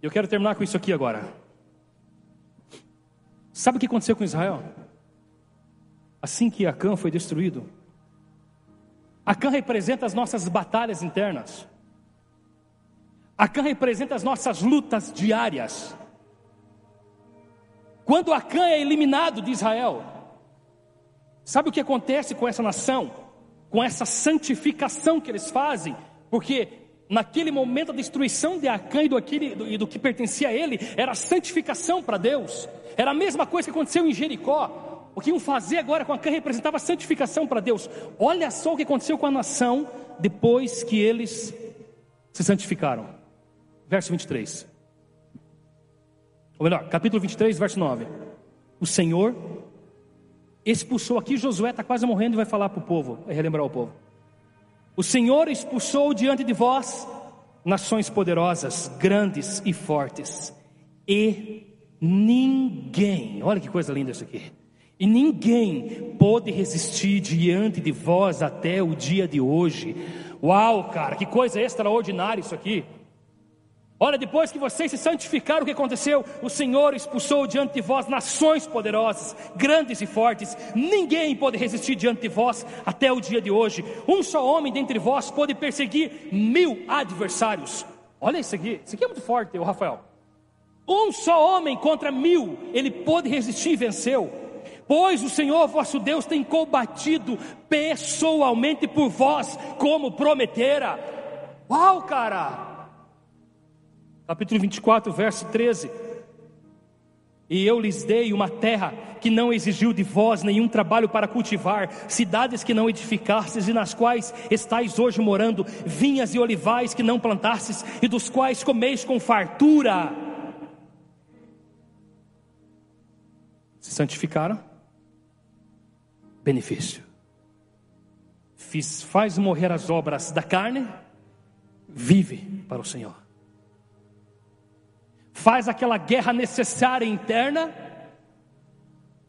Speaker 1: Eu quero terminar com isso aqui agora. Sabe o que aconteceu com Israel? Assim que Acã foi destruído, Acã representa as nossas batalhas internas. Acã representa as nossas lutas diárias. Quando Acã é eliminado de Israel, sabe o que acontece com essa nação? Com essa santificação que eles fazem? Porque naquele momento a destruição de Acã e do, aquele, do, e do que pertencia a ele era santificação para Deus. Era a mesma coisa que aconteceu em Jericó. O que iam fazer agora com a cã representava santificação para Deus. Olha só o que aconteceu com a nação depois que eles se santificaram. Verso 23. Ou melhor, capítulo 23, verso 9. O Senhor expulsou aqui, Josué está quase morrendo e vai falar para o povo, vai relembrar o povo. O Senhor expulsou diante de vós nações poderosas, grandes e fortes, e ninguém, olha que coisa linda isso aqui e ninguém pôde resistir diante de vós até o dia de hoje. Uau, cara, que coisa extraordinária isso aqui. Olha, depois que vocês se santificaram, o que aconteceu? O Senhor expulsou diante de vós nações poderosas, grandes e fortes. Ninguém pode resistir diante de vós até o dia de hoje. Um só homem dentre vós pode perseguir mil adversários. Olha isso aqui, isso aqui é muito forte, o Rafael. Um só homem contra mil, ele pôde resistir e venceu pois o Senhor vosso Deus tem combatido pessoalmente por vós, como prometera. Uau, cara! Capítulo 24, verso 13. E eu lhes dei uma terra que não exigiu de vós nenhum trabalho para cultivar, cidades que não edificastes e nas quais estáis hoje morando, vinhas e olivais que não plantastes e dos quais comeis com fartura. Se santificaram? Benefício. Fiz, faz morrer as obras da carne, vive para o Senhor faz aquela guerra necessária interna,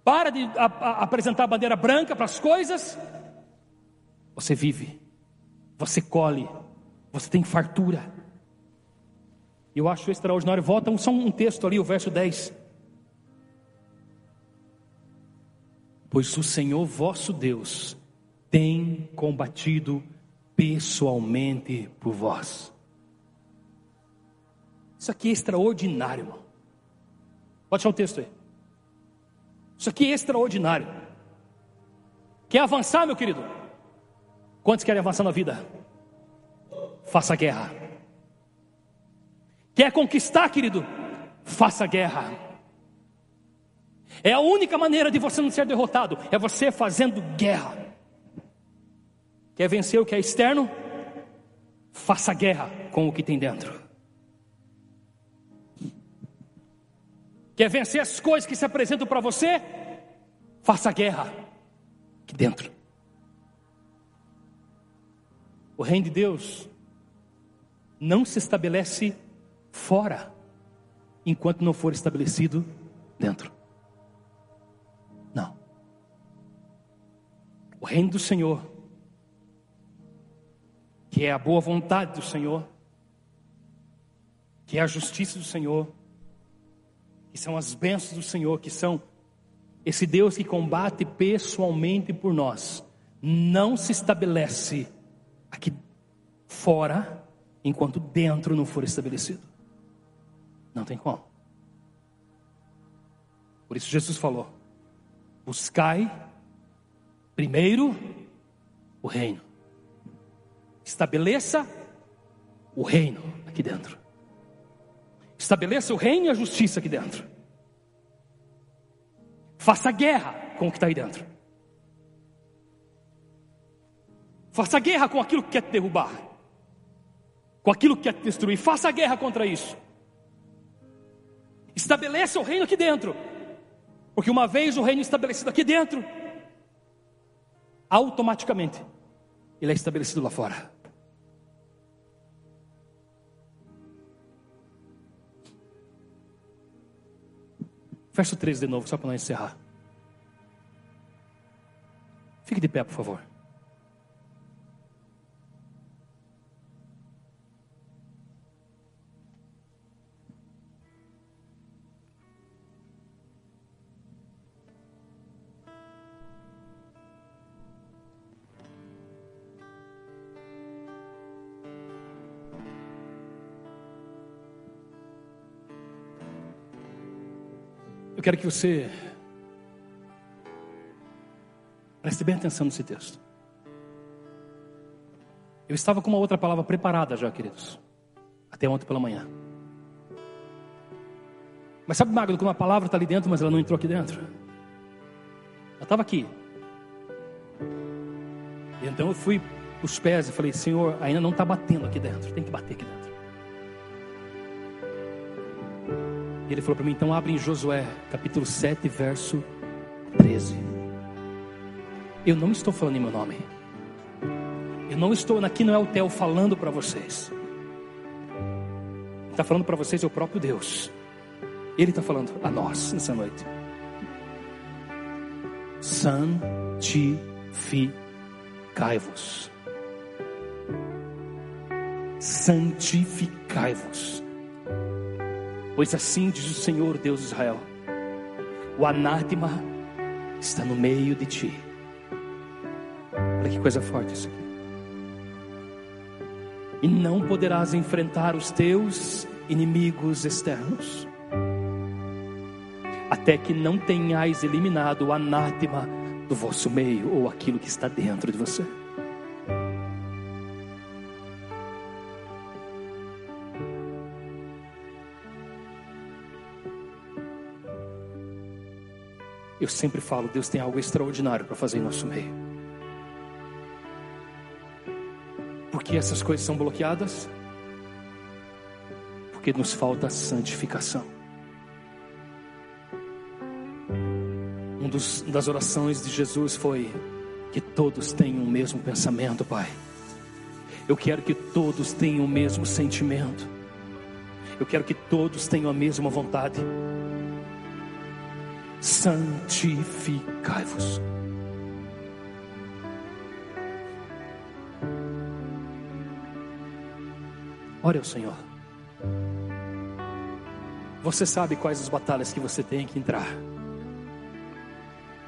Speaker 1: para de a, a, apresentar a bandeira branca para as coisas, você vive, você colhe, você tem fartura. Eu acho extraordinário. Volta só um texto ali, o verso 10. Pois o Senhor vosso Deus tem combatido pessoalmente por vós isso aqui é extraordinário, irmão. Pode achar o texto aí. Isso aqui é extraordinário. Quer avançar, meu querido? Quantos querem avançar na vida? Faça guerra. Quer conquistar, querido? Faça guerra. É a única maneira de você não ser derrotado, é você fazendo guerra. Quer vencer o que é externo? Faça guerra com o que tem dentro. Quer vencer as coisas que se apresentam para você? Faça guerra aqui dentro. O reino de Deus não se estabelece fora, enquanto não for estabelecido dentro. O reino do Senhor, que é a boa vontade do Senhor, que é a justiça do Senhor, que são as bênçãos do Senhor, que são esse Deus que combate pessoalmente por nós, não se estabelece aqui fora enquanto dentro não for estabelecido. Não tem como. Por isso Jesus falou: buscai primeiro o reino, estabeleça o reino aqui dentro. Estabeleça o reino e a justiça aqui dentro. Faça guerra com o que está aí dentro. Faça guerra com aquilo que quer te derrubar, com aquilo que quer te destruir. Faça guerra contra isso. Estabeleça o reino aqui dentro, porque uma vez o reino estabelecido aqui dentro, automaticamente ele é estabelecido lá fora. Verso 13 de novo, só para nós encerrar. Fique de pé, por favor. Eu quero que você preste bem atenção nesse texto. Eu estava com uma outra palavra preparada já, queridos, até ontem pela manhã. Mas sabe, Magno, que uma palavra está ali dentro, mas ela não entrou aqui dentro? Ela estava aqui. E então eu fui os pés e falei, Senhor, ainda não está batendo aqui dentro, tem que bater aqui dentro. Ele falou para mim: então abre em Josué, capítulo 7, verso 13. Eu não estou falando em meu nome. Eu não estou, aqui não é o Theo falando para vocês. Está falando para vocês é o próprio Deus. Ele está falando a nós nessa noite. Santificai-vos. Santificai-vos. Pois assim diz o Senhor Deus de Israel: o anátema está no meio de ti. Olha que coisa forte isso aqui. E não poderás enfrentar os teus inimigos externos, até que não tenhais eliminado o anátema do vosso meio, ou aquilo que está dentro de você. Eu sempre falo, Deus tem algo extraordinário para fazer em nosso meio. Por que essas coisas são bloqueadas? Porque nos falta santificação. Um dos, das orações de Jesus foi que todos tenham o mesmo pensamento, Pai. Eu quero que todos tenham o mesmo sentimento. Eu quero que todos tenham a mesma vontade. Santificai-vos. Ore ao Senhor. Você sabe quais as batalhas que você tem que entrar.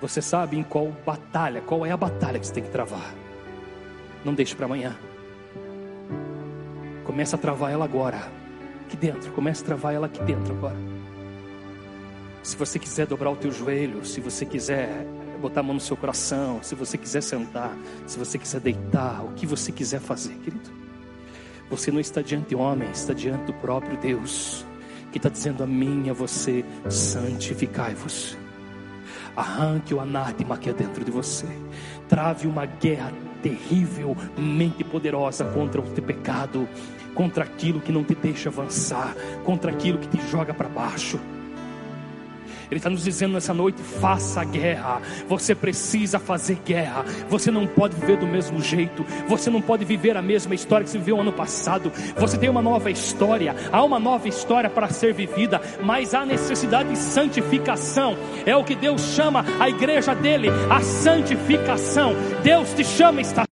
Speaker 1: Você sabe em qual batalha, qual é a batalha que você tem que travar. Não deixe para amanhã. Comece a travar ela agora. Aqui dentro. Comece a travar ela aqui dentro agora. Se você quiser dobrar o teu joelho, se você quiser botar a mão no seu coração, se você quiser sentar, se você quiser deitar, o que você quiser fazer, querido. Você não está diante de homem, está diante do próprio Deus, que está dizendo a mim e a você: santificai-vos. Arranque o anátema que é dentro de você. Trave uma guerra terrivelmente poderosa contra o teu pecado, contra aquilo que não te deixa avançar, contra aquilo que te joga para baixo. Ele está nos dizendo nessa noite: faça guerra. Você precisa fazer guerra. Você não pode viver do mesmo jeito. Você não pode viver a mesma história que você viveu ano passado. Você tem uma nova história. Há uma nova história para ser vivida. Mas há necessidade de santificação. É o que Deus chama a igreja dele, a santificação. Deus te chama, está